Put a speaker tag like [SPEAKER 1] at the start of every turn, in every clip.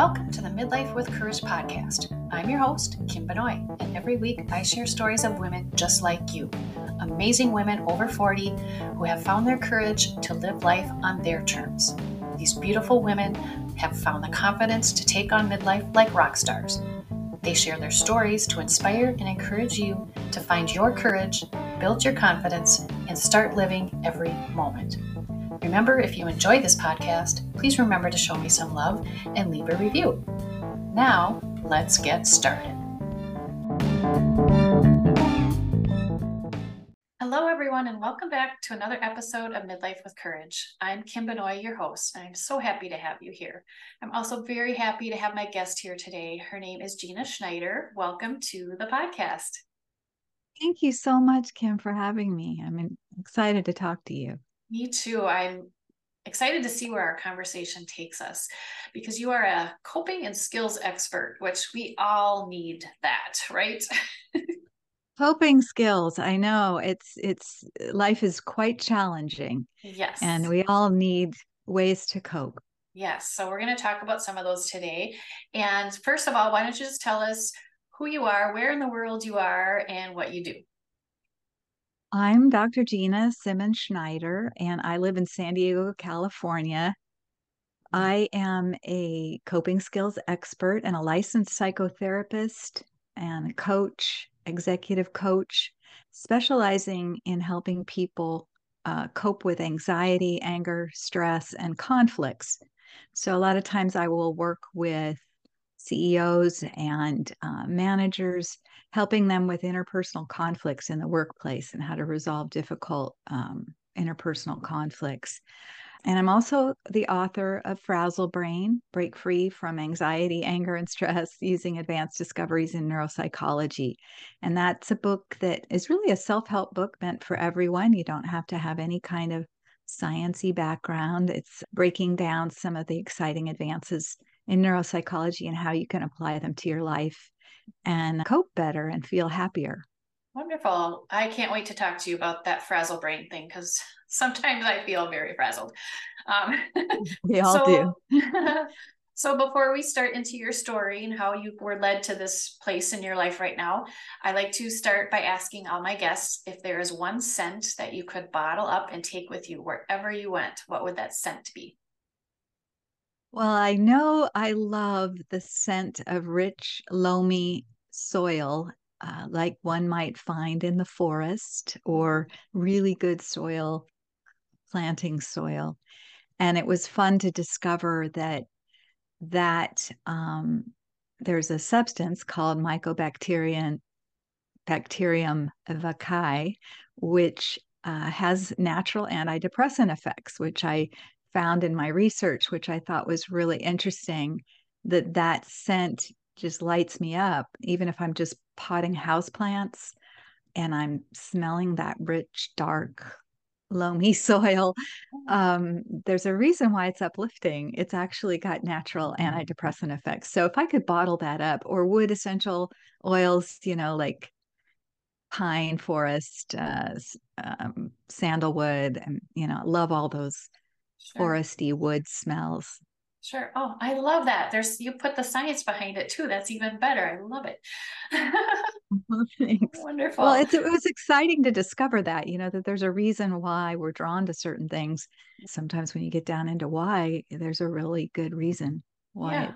[SPEAKER 1] Welcome to the Midlife with Courage podcast. I'm your host, Kim Benoy, and every week I share stories of women just like you. Amazing women over 40 who have found their courage to live life on their terms. These beautiful women have found the confidence to take on midlife like rock stars. They share their stories to inspire and encourage you to find your courage, build your confidence, and start living every moment. Remember, if you enjoy this podcast, please remember to show me some love and leave a review. Now, let's get started. Hello, everyone, and welcome back to another episode of Midlife with Courage. I'm Kim Benoy, your host, and I'm so happy to have you here. I'm also very happy to have my guest here today. Her name is Gina Schneider. Welcome to the podcast.
[SPEAKER 2] Thank you so much, Kim, for having me. I'm excited to talk to you.
[SPEAKER 1] Me too. I'm excited to see where our conversation takes us because you are a coping and skills expert, which we all need that, right?
[SPEAKER 2] coping skills. I know. It's it's life is quite challenging.
[SPEAKER 1] Yes.
[SPEAKER 2] And we all need ways to cope.
[SPEAKER 1] Yes. So we're going to talk about some of those today. And first of all why don't you just tell us who you are where in the world you are and what you do
[SPEAKER 2] I'm Dr. Gina Simmons Schneider, and I live in San Diego, California. I am a coping skills expert and a licensed psychotherapist and a coach, executive coach, specializing in helping people uh, cope with anxiety, anger, stress, and conflicts. So, a lot of times I will work with CEOs and uh, managers, helping them with interpersonal conflicts in the workplace and how to resolve difficult um, interpersonal conflicts. And I'm also the author of Frazzle Brain Break Free from Anxiety, Anger, and Stress Using Advanced Discoveries in Neuropsychology. And that's a book that is really a self help book meant for everyone. You don't have to have any kind of sciency background. It's breaking down some of the exciting advances in neuropsychology and how you can apply them to your life and cope better and feel happier.
[SPEAKER 1] Wonderful. I can't wait to talk to you about that frazzle brain thing because sometimes I feel very frazzled. Um,
[SPEAKER 2] we all so, do.
[SPEAKER 1] so, before we start into your story and how you were led to this place in your life right now, I like to start by asking all my guests if there is one scent that you could bottle up and take with you wherever you went, what would that scent be?
[SPEAKER 2] Well, I know I love the scent of rich, loamy soil, uh, like one might find in the forest, or really good soil, planting soil. And it was fun to discover that that um, there's a substance called Mycobacterium Bacterium vaccae, which uh, has natural antidepressant effects, which I found in my research, which I thought was really interesting, that that scent just lights me up, even if I'm just potting houseplants and I'm smelling that rich, dark, loamy soil. Oh. Um, there's a reason why it's uplifting. It's actually got natural antidepressant effects. So if I could bottle that up, or wood essential oils, you know, like pine forest, uh, um, sandalwood, and you know, love all those sure. foresty wood smells.
[SPEAKER 1] Sure. Oh, I love that. There's you put the science behind it too. That's even better. I love it.
[SPEAKER 2] Thanks.
[SPEAKER 1] Wonderful.
[SPEAKER 2] Well, it's, it was exciting to discover that, you know, that there's a reason why we're drawn to certain things. Sometimes when you get down into why, there's a really good reason why yeah. it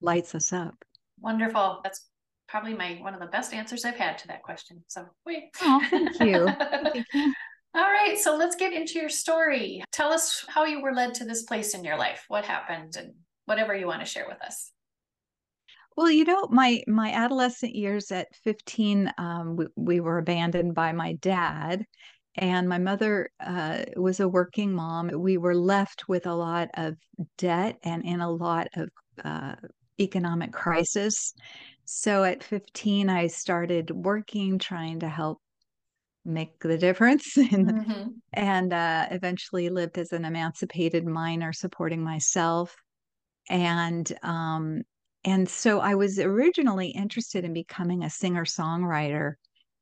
[SPEAKER 2] lights us up.
[SPEAKER 1] Wonderful. That's probably my one of the best answers I've had to that question. So wait.
[SPEAKER 2] Oh, thank you.
[SPEAKER 1] All right, so let's get into your story. Tell us how you were led to this place in your life. What happened and whatever you want to share with us.
[SPEAKER 2] Well, you know, my my adolescent years at 15, um, we, we, were abandoned by my dad, and my mother uh, was a working mom. We were left with a lot of debt and in a lot of uh, economic crisis. So at 15, I started working, trying to help make the difference and, mm-hmm. and uh, eventually lived as an emancipated minor supporting myself and um, and so i was originally interested in becoming a singer songwriter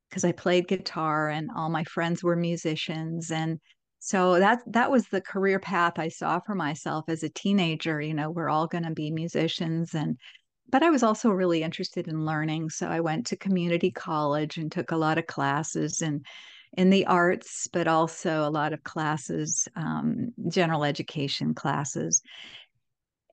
[SPEAKER 2] because i played guitar and all my friends were musicians and so that that was the career path I saw for myself as a teenager. You know, we're all going to be musicians and but I was also really interested in learning. So I went to community college and took a lot of classes and in the arts, but also a lot of classes, um, general education classes.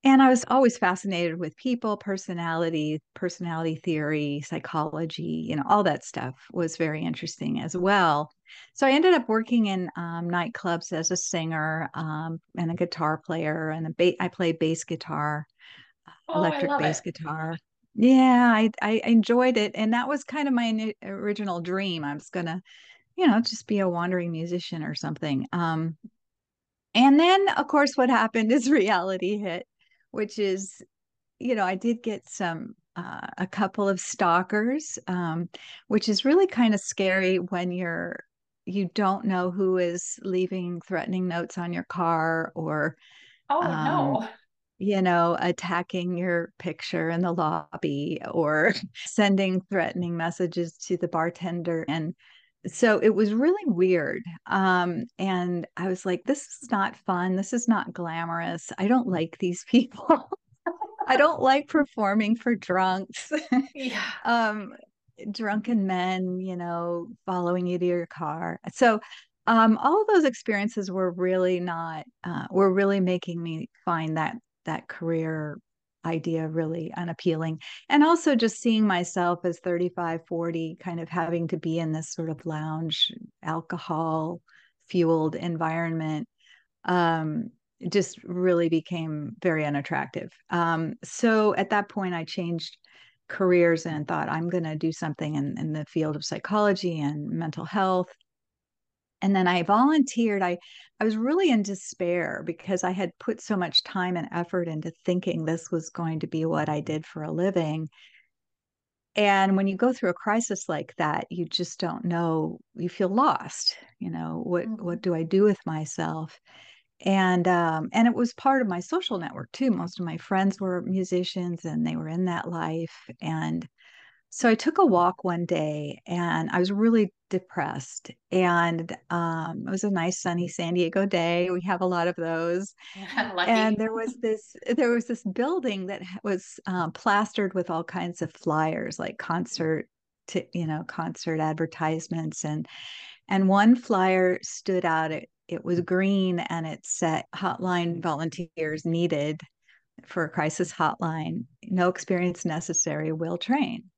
[SPEAKER 2] And I was always fascinated with people, personality, personality theory, psychology, you know, all that stuff was very interesting as well. So I ended up working in um, nightclubs as a singer um, and a guitar player, and a ba- I played bass guitar,
[SPEAKER 1] oh,
[SPEAKER 2] electric bass it. guitar. Yeah, I, I enjoyed it, and that was kind of my original dream. I was gonna, you know, just be a wandering musician or something. Um, and then, of course, what happened is reality hit which is, you know, I did get some uh, a couple of stalkers, um, which is really kind of scary when you're you don't know who is leaving threatening notes on your car or
[SPEAKER 1] oh um, no
[SPEAKER 2] you know attacking your picture in the lobby or sending threatening messages to the bartender. And so it was really weird. Um, and i was like this is not fun. This is not glamorous. I don't like these people. I don't like performing for drunks.
[SPEAKER 1] Yeah.
[SPEAKER 2] Um, drunken men you know following you to your car. So um, all of those experiences were really not uh, were really making me find that that career idea really unappealing. And also just seeing myself as 35 40 kind of having to be in this sort of lounge alcohol fueled environment um, just really became very unattractive. Um, so at that point i changed careers and thought i'm going to do something in, in the field of psychology and mental health and then I volunteered. I I was really in despair because I had put so much time and effort into thinking this was going to be what I did for a living. And when you go through a crisis like that, you just don't know, you feel lost. You know, what mm-hmm. what do I do with myself? And um, and it was part of my social network too. Most of my friends were musicians and they were in that life. And so I took a walk one day and I was really depressed. And um, it was a nice sunny San Diego day. We have a lot of those. and there was this there was this building that was um, plastered with all kinds of flyers, like concert, to, you know, concert advertisements, and and one flyer stood out. It it was green and it said hotline volunteers needed for a crisis hotline. No experience necessary. Will train.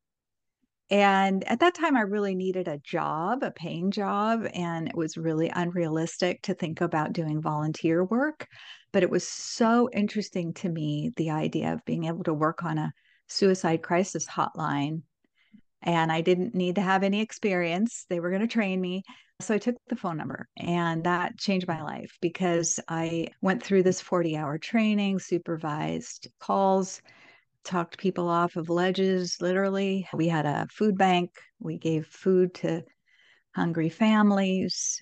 [SPEAKER 2] And at that time, I really needed a job, a paying job. And it was really unrealistic to think about doing volunteer work. But it was so interesting to me the idea of being able to work on a suicide crisis hotline. And I didn't need to have any experience, they were going to train me. So I took the phone number and that changed my life because I went through this 40 hour training, supervised calls talked people off of ledges, literally. We had a food bank. We gave food to hungry families.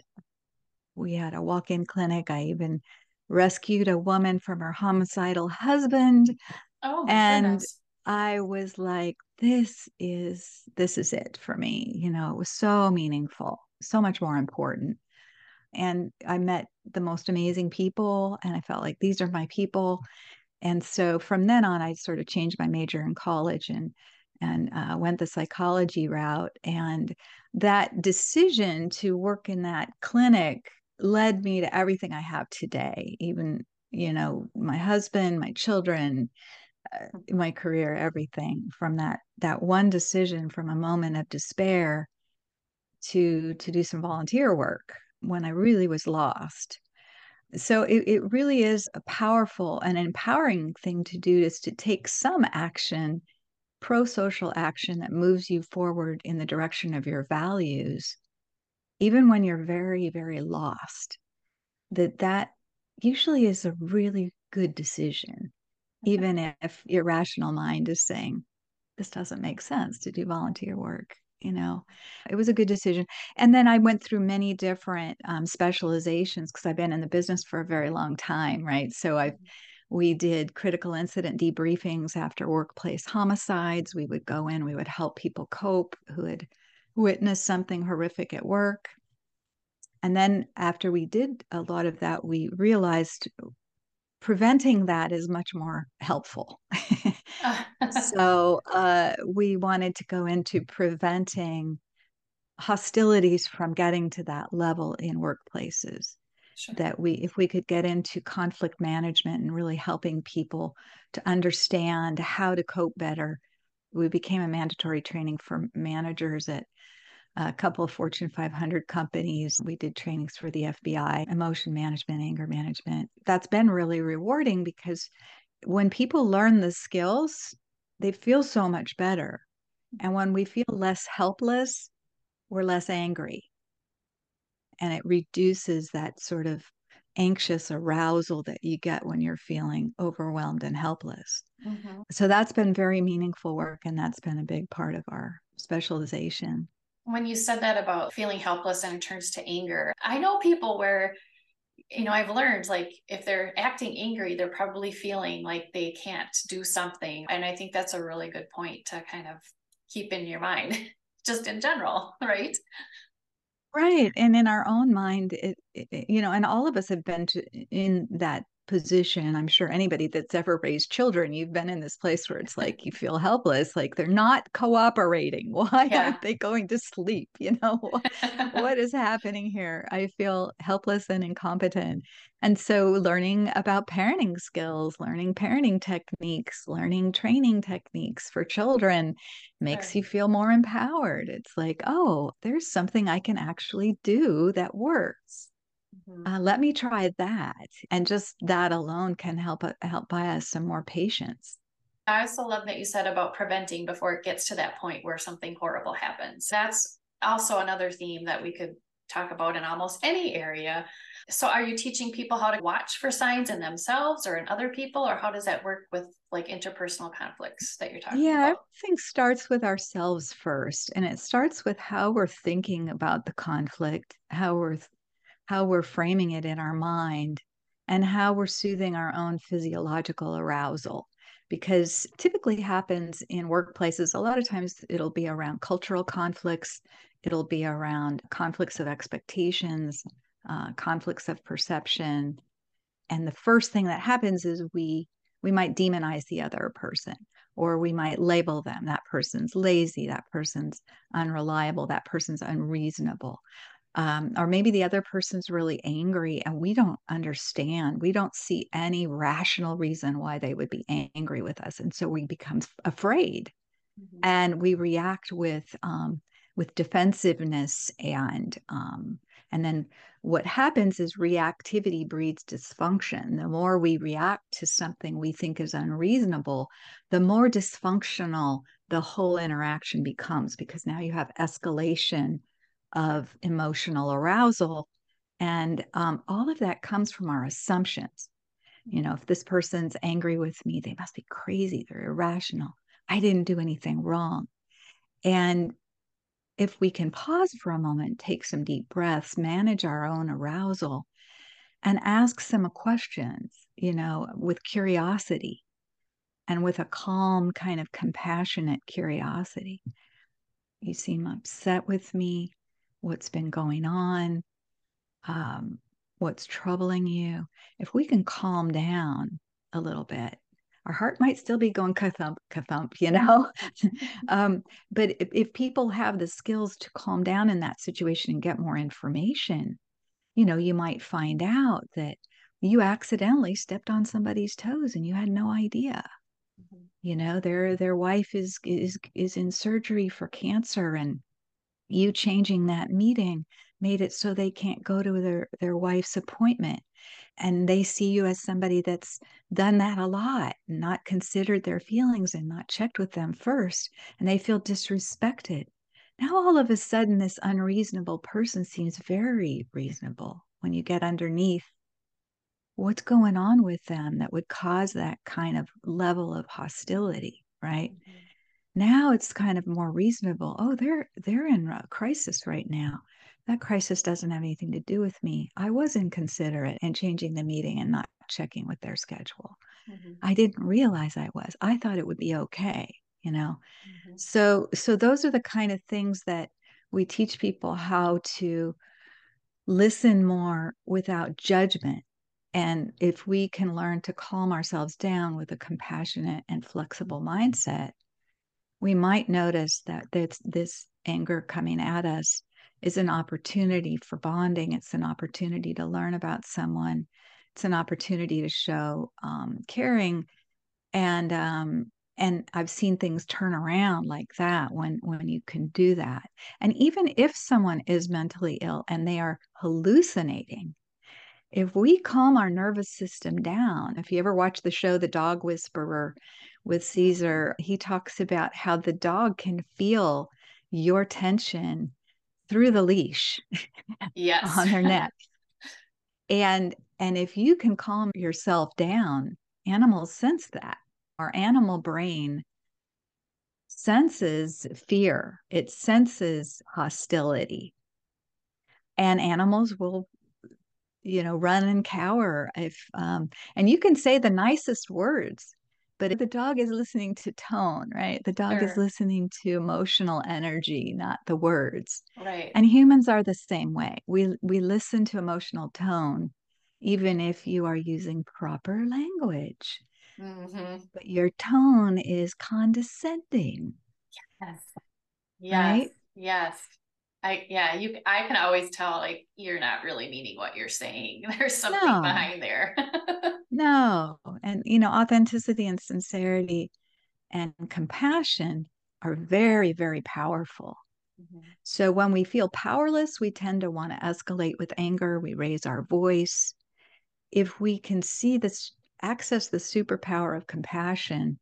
[SPEAKER 2] We had a walk in clinic. I even rescued a woman from her homicidal husband.
[SPEAKER 1] Oh,
[SPEAKER 2] and
[SPEAKER 1] goodness.
[SPEAKER 2] I was like, this is this is it for me. You know, it was so meaningful, so much more important. And I met the most amazing people, and I felt like these are my people and so from then on i sort of changed my major in college and and uh, went the psychology route. And that decision to work in that clinic led me to everything i have today even you know my husband my children uh, my career everything from that that one decision from a moment of despair to to do some volunteer work when i really was lost so it, it really is a powerful and empowering thing to do is to take some action pro-social action that moves you forward in the direction of your values even when you're very very lost that that usually is a really good decision mm-hmm. even if your rational mind is saying this doesn't make sense to do volunteer work you know it was a good decision. And then i went through many different um, specializations because i've been in the business for a very long time right? So i mm-hmm. we did critical incident debriefings after workplace homicides. We would go in we would help people cope who had witnessed something horrific at work. And then after we did a lot of that, we realized preventing that is much more helpful. so uh, we wanted to go into preventing hostilities from getting to that level in workplaces. Sure. That we, if we could get into conflict management and really helping people to understand how to cope better, we became a mandatory training for managers at a couple of Fortune 500 companies. We did trainings for the FBI, emotion management, anger management. That's been really rewarding because when people learn the skills, they feel so much better. And when we feel less helpless, we're less angry. And it reduces that sort of anxious arousal that you get when you're feeling overwhelmed and helpless. Mm-hmm. So that's been very meaningful work, and that's been a big part of our specialization.
[SPEAKER 1] When you said that about feeling helpless and it turns to anger, I know people where, you know, I've learned like if they're acting angry, they're probably feeling like they can't do something. And I think that's a really good point to kind of keep in your mind, just in general, right?
[SPEAKER 2] Right. And in our own mind, it, it, you know, and all of us have been to, in that position i'm sure anybody that's ever raised children you've been in this place where it's like you feel helpless like they're not cooperating. Why yeah. aren't they going to sleep? You know what is happening here? I feel helpless and incompetent. And so learning about parenting skills learning parenting techniques learning training techniques for children makes sure. you feel more empowered. It's like oh there's something i can actually do that works Mm-hmm. Uh, let me try that. And just that alone can help uh, help buy us some more patience.
[SPEAKER 1] I also love that you said about preventing before it gets to that point where something horrible happens. That's also another theme that we could talk about in almost any area. So are you teaching people how to watch for signs in themselves or in other people or how does that work with like interpersonal conflicts that you're talking
[SPEAKER 2] yeah,
[SPEAKER 1] about?
[SPEAKER 2] Yeah, everything starts with ourselves first and it starts with how we're thinking about the conflict, how we're how we're framing it in our mind and how we're soothing our own physiological arousal. Because typically happens in workplaces a lot of times it'll be around cultural conflicts it'll be around conflicts of expectations uh, conflicts of perception. And the first thing that happens is we we might demonize the other person or we might label them that person's lazy that person's unreliable that person's unreasonable um, or maybe the other person's really angry and we don't understand. We don't see any rational reason why they would be angry with us and so we become afraid. Mm-hmm. and we react with um, with defensiveness and um, and then what happens is reactivity breeds dysfunction. The more we react to something we think is unreasonable the more dysfunctional the whole interaction becomes because now you have escalation of emotional arousal. And um, all of that comes from our assumptions. You know, if this person's angry with me, they must be crazy, they're irrational. I didn't do anything wrong. And if we can pause for a moment, take some deep breaths, manage our own arousal, and ask some questions, you know, with curiosity and with a calm, kind of compassionate curiosity. You seem upset with me what's been going on, um, what's troubling you. If we can calm down a little bit, our heart might still be going ka-thump, ka-thump, you know? um, but if, if people have the skills to calm down in that situation and get more information, you know, you might find out that you accidentally stepped on somebody's toes and you had no idea. Mm-hmm. You know, their their wife is is is in surgery for cancer and you changing that meeting made it so they can't go to their their wife's appointment. And they see you as somebody that's done that a lot not considered their feelings and not checked with them first and they feel disrespected. Now all of a sudden this unreasonable person seems very reasonable when you get underneath. What's going on with them that would cause that kind of level of hostility right? Mm-hmm now it's kind of more reasonable oh they're they're in a crisis right now that crisis doesn't have anything to do with me i was inconsiderate in changing the meeting and not checking with their schedule mm-hmm. i didn't realize i was i thought it would be okay you know mm-hmm. so so those are the kind of things that we teach people how to listen more without judgment. And if we can learn to calm ourselves down with a compassionate and flexible mindset, we might notice that this, this anger coming at us is an opportunity for bonding. It's an opportunity to learn about someone. It's an opportunity to show um, caring, and um, and I've seen things turn around like that when when you can do that. And even if someone is mentally ill and they are hallucinating, if we calm our nervous system down, if you ever watch the show The Dog Whisperer with. Cesar, he talks about how the dog can feel your tension through the leash
[SPEAKER 1] yes.
[SPEAKER 2] on their neck. and and if you can calm yourself down, animals sense that. Our animal brain senses fear, it senses hostility. And animals will you know run and cower if um, and you can say the nicest words but the dog is listening to tone right the dog sure. is listening to emotional energy not the words
[SPEAKER 1] right
[SPEAKER 2] and humans are the same way we we listen to emotional tone even if you are using proper language mm-hmm. but your tone is condescending
[SPEAKER 1] yes yes right? yes I yeah, you I can always tell like you're not really meaning what you're saying. There's something no. behind there.
[SPEAKER 2] no. And you know, authenticity and sincerity and compassion are very very powerful. Mm-hmm. So when we feel powerless, we tend to want to escalate with anger, we raise our voice. If we can see this access the superpower of compassion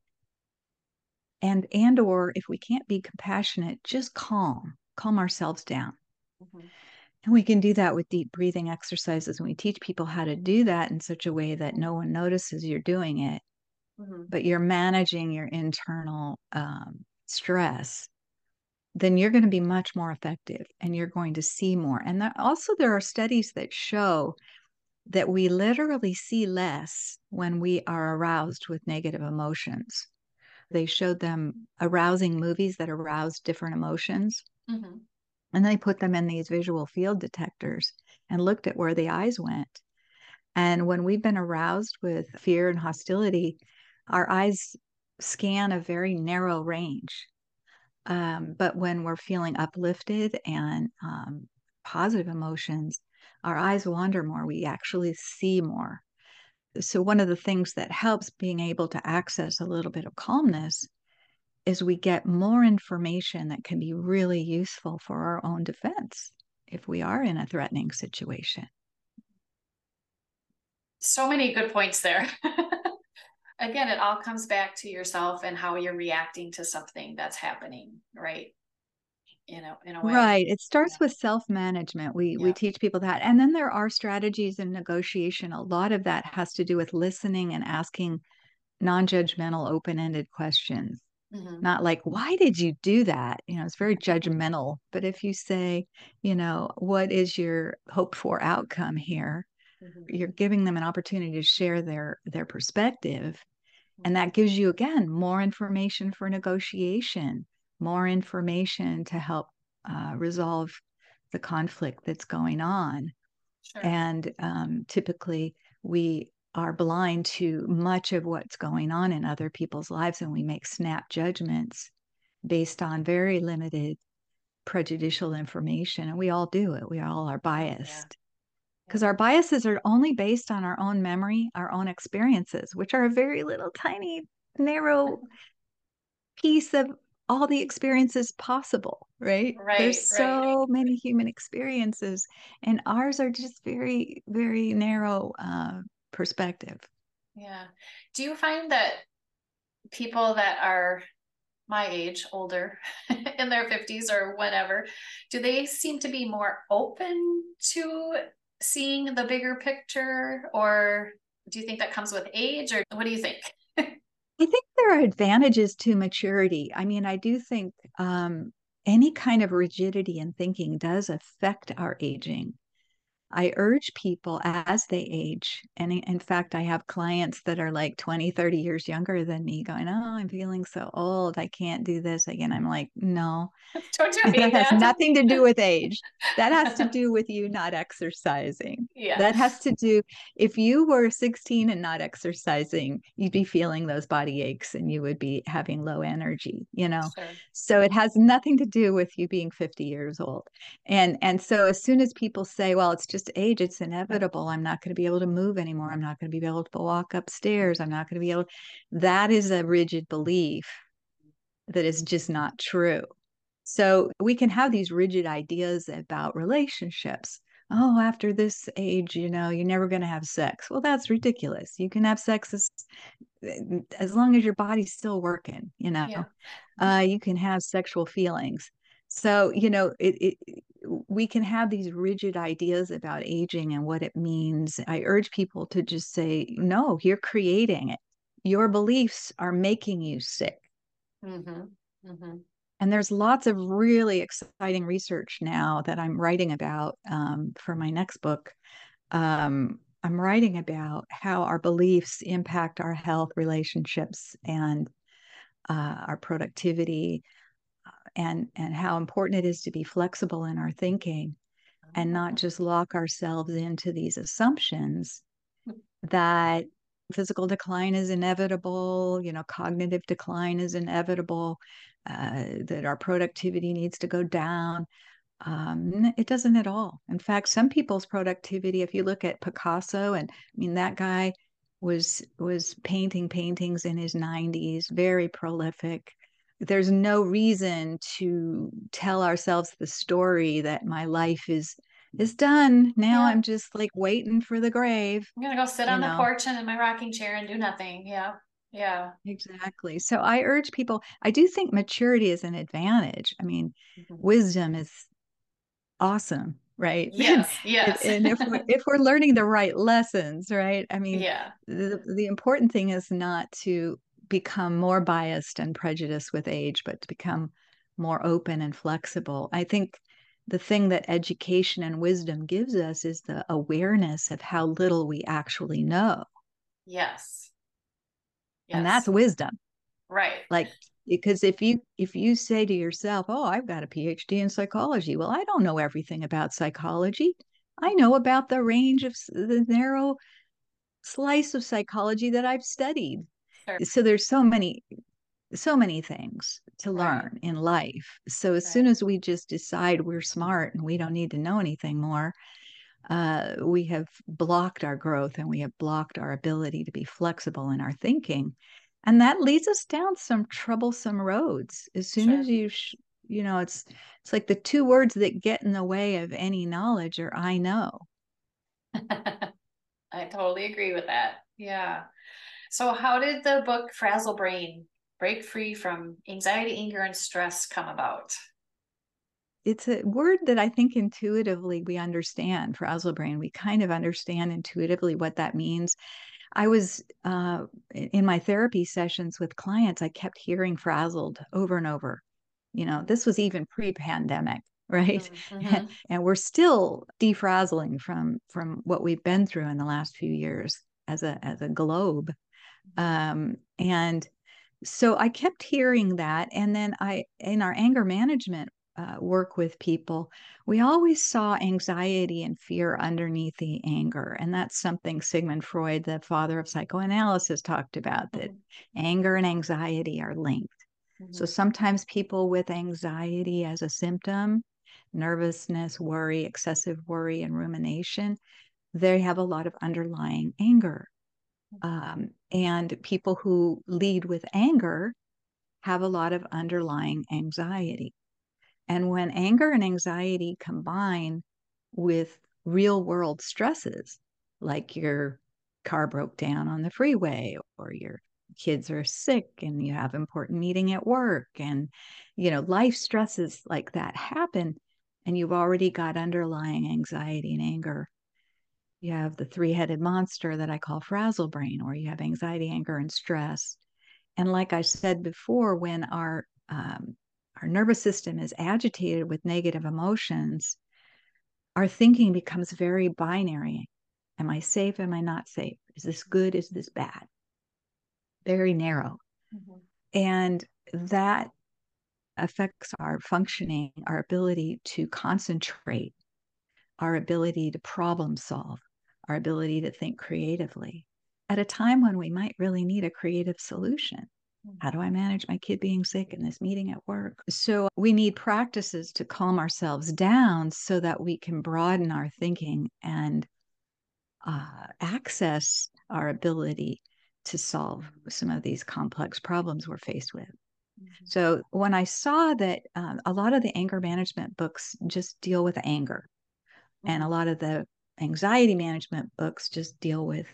[SPEAKER 2] and and or if we can't be compassionate, just calm calm ourselves down. Mm-hmm. And we can do that with deep breathing exercises. And we teach people how to do that in such a way that no one notices you're doing it, mm-hmm. but you're managing your internal um, stress. Then you're going to be much more effective and you're going to see more. And that, also, there are studies that show that we literally see less when we are aroused with negative emotions. They showed them arousing movies that arouse different emotions. Mm-hmm. And they put them in these visual field detectors and looked at where the eyes went. And when we've been aroused with fear and hostility, our eyes scan a very narrow range. Um, but when we're feeling uplifted and um, positive emotions, our eyes wander more. We actually see more. So, one of the things that helps being able to access a little bit of calmness is we get more information that can be really useful for our own defense if we are in a threatening situation.
[SPEAKER 1] So many good points there. Again, it all comes back to yourself and how you're reacting to something that's happening, right? You know, in a way.
[SPEAKER 2] Right. It starts yeah. with self-management. We yeah. we teach people that. And then there are strategies in negotiation. A lot of that has to do with listening and asking non-judgmental open-ended questions Mm-hmm. Not like, why did you do that? You know, it's very judgmental. But if you say, you know, what is your hoped for outcome here? Mm-hmm. You're giving them an opportunity to share their their perspective. Mm-hmm. And that gives you again more information for negotiation, more information to help uh, resolve the conflict that's going on. Sure. And um, typically, we are blind to much of what's going on in other people's lives and we make snap judgments based on very limited prejudicial information and we all do it we all are biased because yeah. our biases are only based on our own memory our own experiences which are a very little tiny narrow piece of all the experiences possible right,
[SPEAKER 1] right
[SPEAKER 2] there's so
[SPEAKER 1] right.
[SPEAKER 2] many human experiences and ours are just very very narrow uh, perspective.
[SPEAKER 1] Yeah. Do you find that people that are my age, older, in their 50s or whatever, do they seem to be more open to seeing the bigger picture? Or do you think that comes with age? Or what do you think?
[SPEAKER 2] I think there are advantages to maturity. I mean, I do think um, any kind of rigidity in thinking does affect our aging. I urge people as they age, and in fact, I have clients that are like 20, 30 years younger than me going, Oh, I'm feeling so old. I can't do this again. I'm like, No,
[SPEAKER 1] don't you
[SPEAKER 2] that
[SPEAKER 1] has
[SPEAKER 2] that? nothing to do with age. That has to do with you not exercising.
[SPEAKER 1] Yeah.
[SPEAKER 2] That has to do, if you were 16 and not exercising, you'd be feeling those body aches and you would be having low energy, you know?
[SPEAKER 1] Sure.
[SPEAKER 2] So it has nothing to do with you being 50 years old. And and so as soon as people say, well, it's just age, it's inevitable. I'm not going to be able to move anymore. I'm not going to be able to walk upstairs. I'm not going to be able that is a rigid belief that is just not true. So we can have these rigid ideas about relationships. Oh, after this age, you know, you're never going to have sex. Well, that's ridiculous. You can have sex as, as long as your body's still working, you know, yeah. uh, you can have sexual feelings. So, you know, it, it, we can have these rigid ideas about aging and what it means. I urge people to just say, no, you're creating it. Your beliefs are making you sick. Mm-hmm. Mm-hmm. And there's lots of really exciting research now that I'm writing about um, for my next book. Um, I'm writing about how our beliefs impact our health, relationships, and uh, our productivity, and and how important it is to be flexible in our thinking, and not just lock ourselves into these assumptions that physical decline is inevitable, you know, cognitive decline is inevitable, uh, that our productivity needs to go down. Um, it doesn't at all. In fact, some people's productivity, if you look at Picasso, and I mean that guy was was painting paintings in his 90s, very prolific. There's no reason to tell ourselves the story that my life is is done. Now yeah. I'm just like waiting for the grave.
[SPEAKER 1] I'm gonna go sit on know. the porch and in my rocking chair and do nothing. Yeah. Yeah.
[SPEAKER 2] Exactly. So I urge people, I do think maturity is an advantage. I mean, mm-hmm. wisdom is awesome, right?
[SPEAKER 1] Yes. Yes.
[SPEAKER 2] and if we're, if we're learning the right lessons, right? I mean,
[SPEAKER 1] yeah.
[SPEAKER 2] The, the important thing is not to become more biased and prejudiced with age, but to become more open and flexible. I think the thing that education and wisdom gives us is the awareness of how little we actually know.
[SPEAKER 1] Yes
[SPEAKER 2] yes. and that's wisdom
[SPEAKER 1] right
[SPEAKER 2] like because if you if you say to yourself oh i've got a phd in psychology well i don't know everything about psychology i know about the range of the narrow slice of psychology that i've studied sure. so there's so many so many things to learn right. in life so as right. soon as we just decide we're smart and we don't need to know anything more uh, we have blocked our growth and we have blocked our ability to be flexible in our thinking. And that leads us down some troublesome roads. As soon sure. as you, sh- you know, it's it's like the two words that get in the way of any knowledge are "I know."
[SPEAKER 1] I totally agree with that. Yeah. So, how did the book Frazzle Brain Break Free from Anxiety, Anger, and Stress come about?
[SPEAKER 2] it's a word that I think intuitively we understand frazzle brain. We kind of understand intuitively what that means. I was uh, in my therapy sessions with clients, I kept hearing frazzled over and over. You know, this was even pre-pandemic, right? Mm-hmm. and we're still defrazzling from from what we've been through in the last few years as a as a globe. Um, and so I kept hearing that, and then I in our anger management uh, work with people, we always saw anxiety and fear underneath the anger. And that's something Sigmund Freud, the father of psychoanalysis, talked about that mm-hmm. anger and anxiety are linked. Mm-hmm. So sometimes people with anxiety as a symptom, nervousness, worry, excessive worry, and rumination, they have a lot of underlying anger. Um, and people who lead with anger have a lot of underlying anxiety. And when anger and anxiety combine with real world stresses, like your car broke down on the freeway or your kids are sick and you have important meeting at work and you know life stresses like that happen and you've already got underlying anxiety and anger you have the three-headed monster that i call frazzle brain or you have anxiety anger and stress and like i said before when our um, our nervous system is agitated with negative emotions, our thinking becomes very binary. Am I safe? Am I not safe? Is this good? Is this bad? Very narrow. Mm-hmm. And that affects our functioning, our ability to concentrate, our ability to problem solve, our ability to think creatively at a time when we might really need a creative solution. How do I manage my kid being sick in this meeting at work? So we need practices to calm ourselves down so that we can broaden our thinking and uh, access our ability to solve some of these complex problems we're faced with. Mm-hmm. So when I saw that um, a lot of the anger management books just deal with anger, mm-hmm. and a mm-hmm. lot of the anxiety management books just deal with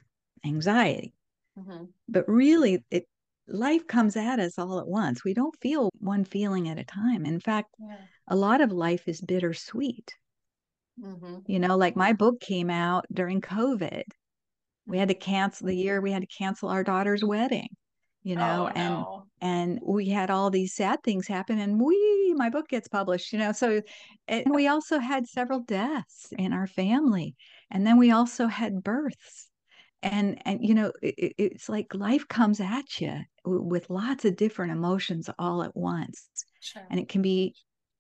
[SPEAKER 2] anxiety. Mm-hmm. But really, it life comes at us all at once. We don't feel one feeling at a time. In fact, yeah. a lot of life is bittersweet. Mm-hmm. You know, like my book came out during COVID. We had to mm-hmm. cancel the year, we had to cancel our daughter's wedding, you oh, know,
[SPEAKER 1] oh,
[SPEAKER 2] and
[SPEAKER 1] no.
[SPEAKER 2] and we had all these sad things happen and we my book gets published, you know. So and we also had several deaths in our family. And then we also had births and and you know it, it's like life comes at you with lots of different emotions all at once sure. and it can be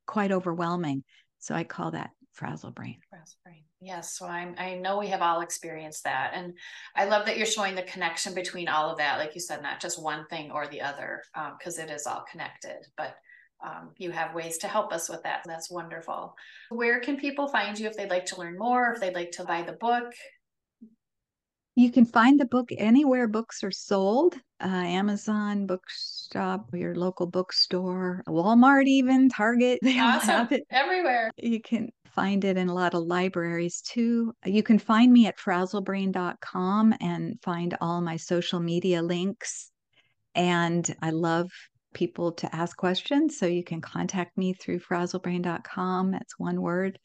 [SPEAKER 2] quite overwhelming so i call that frazzle brain
[SPEAKER 1] frazzle brain yes so i'm i know we have all experienced that and i love that you're showing the connection between all of that like you said not just one thing or the other because um, it is all connected but um, you have ways to help us with that. That's wonderful. Where can people find you if they'd like to learn more, if they'd like to buy the book?
[SPEAKER 2] You can find the book anywhere books are sold uh, Amazon, bookstop, your local bookstore, Walmart, even Target.
[SPEAKER 1] They awesome. have it everywhere.
[SPEAKER 2] You can find it in a lot of libraries too. You can find me at frazzlebrain.com and find all my social media links. And I love people to ask questions. So you can contact me through frazzlebrain.com. That's one word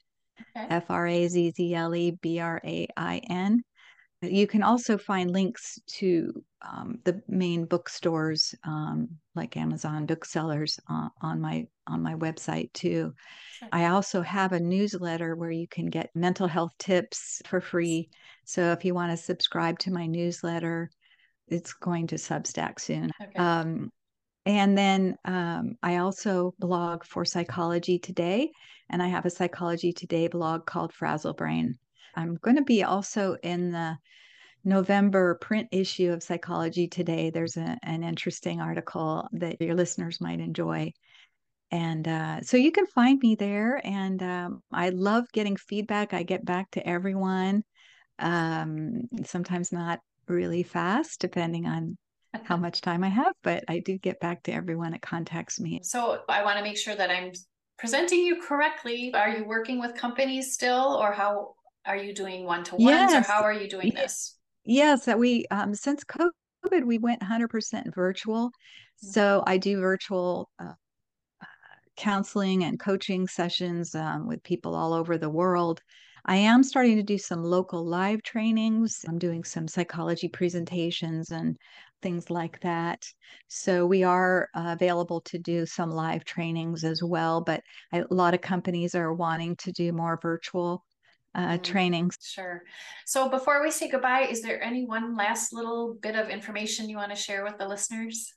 [SPEAKER 2] F R A Z Z L E B R A I N. You can also find links to um, the main bookstores um, like Amazon booksellers uh, on my on my website too. Sure. I also have a newsletter where you can get mental health tips for free. So if you want to subscribe to my newsletter, it's going to Substack soon. Okay. Um, and then um, I also blog for Psychology Today, and I have a Psychology Today blog called Frazzle Brain. I'm going to be also in the November print issue of Psychology Today. There's a, an interesting article that your listeners might enjoy. And uh, so you can find me there. And um, I love getting feedback. I get back to everyone, um, sometimes not really fast, depending on how much time I have, but I do get back to everyone that contacts me.
[SPEAKER 1] So I want to make sure that I'm presenting you correctly. Are you working with companies still, or how are you doing one to ones, or how are you doing this?
[SPEAKER 2] Yes, that we um, since COVID we went 100% virtual. Mm-hmm. So I do virtual uh, counseling and coaching sessions um, with people all over the world. I am starting to do some local live trainings. I'm doing some psychology presentations and things like that. So we are uh, available to do some live trainings as well. But I, a lot of companies are wanting to do more virtual uh, mm, trainings.
[SPEAKER 1] Sure. So before we say goodbye, is there any one last little bit of information you want to share with the listeners?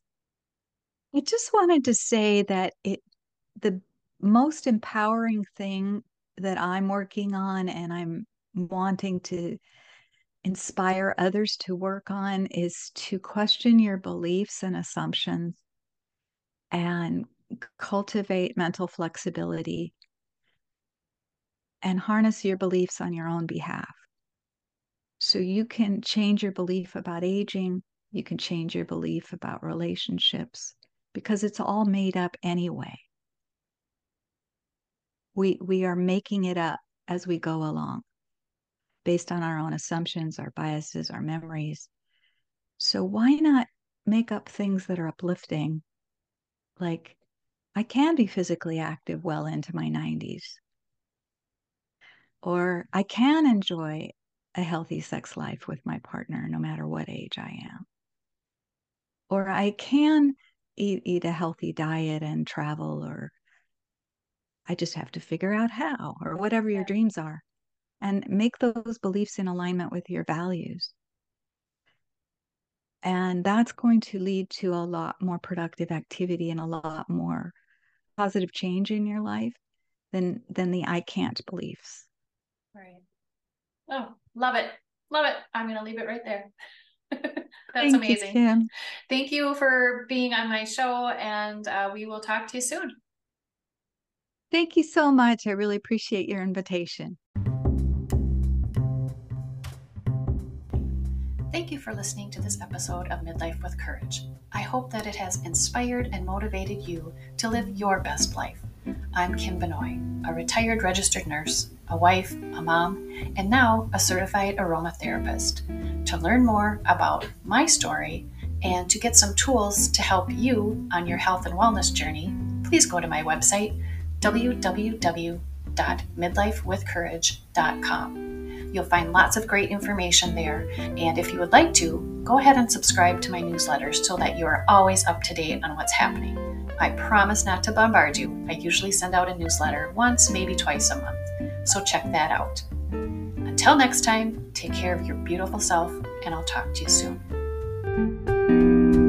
[SPEAKER 2] I just wanted to say that it the most empowering thing that I'm working on and I'm wanting to inspire others to work on is to question your beliefs and assumptions and cultivate mental flexibility and harness your beliefs on your own behalf. So you can change your belief about aging, you can change your belief about relationships because it's all made up anyway. We we are making it up as we go along based on our own assumptions, our biases, our memories. So why not make up things that are uplifting like I can be physically active well into my 90s or I can enjoy a healthy sex life with my partner no matter what age I am. Or I can eat, eat a healthy diet and travel, or I just have to figure out how, or whatever your dreams are. and make those beliefs in alignment with your values. And that's going to lead to a lot more productive activity and a lot more positive change in your life than than the I can't beliefs.
[SPEAKER 1] Right. Oh, love it. Love it. I'm going to leave it right there. That's
[SPEAKER 2] Thank
[SPEAKER 1] amazing.
[SPEAKER 2] You, Kim.
[SPEAKER 1] Thank you for being on my show, and uh, we will talk to you soon.
[SPEAKER 2] Thank you so much. I really appreciate your invitation.
[SPEAKER 1] Thank you for listening to this episode of Midlife with Courage. I hope that it has inspired and motivated you to live your best life. I'm Kim Benoy, a retired registered nurse, a wife, a mom, and now a certified aromatherapist. To learn more about my story and to get some tools to help you on your health and wellness journey, please go to my website www.midlifewithcourage.com. You'll find lots of great information there. And if you would like to, go ahead and subscribe to my newsletter so that you are always up to date on what's happening. I promise not to bombard you. I usually send out a newsletter once, maybe twice a month. So check that out. Until next time, take care of your beautiful self, and I'll talk to you soon.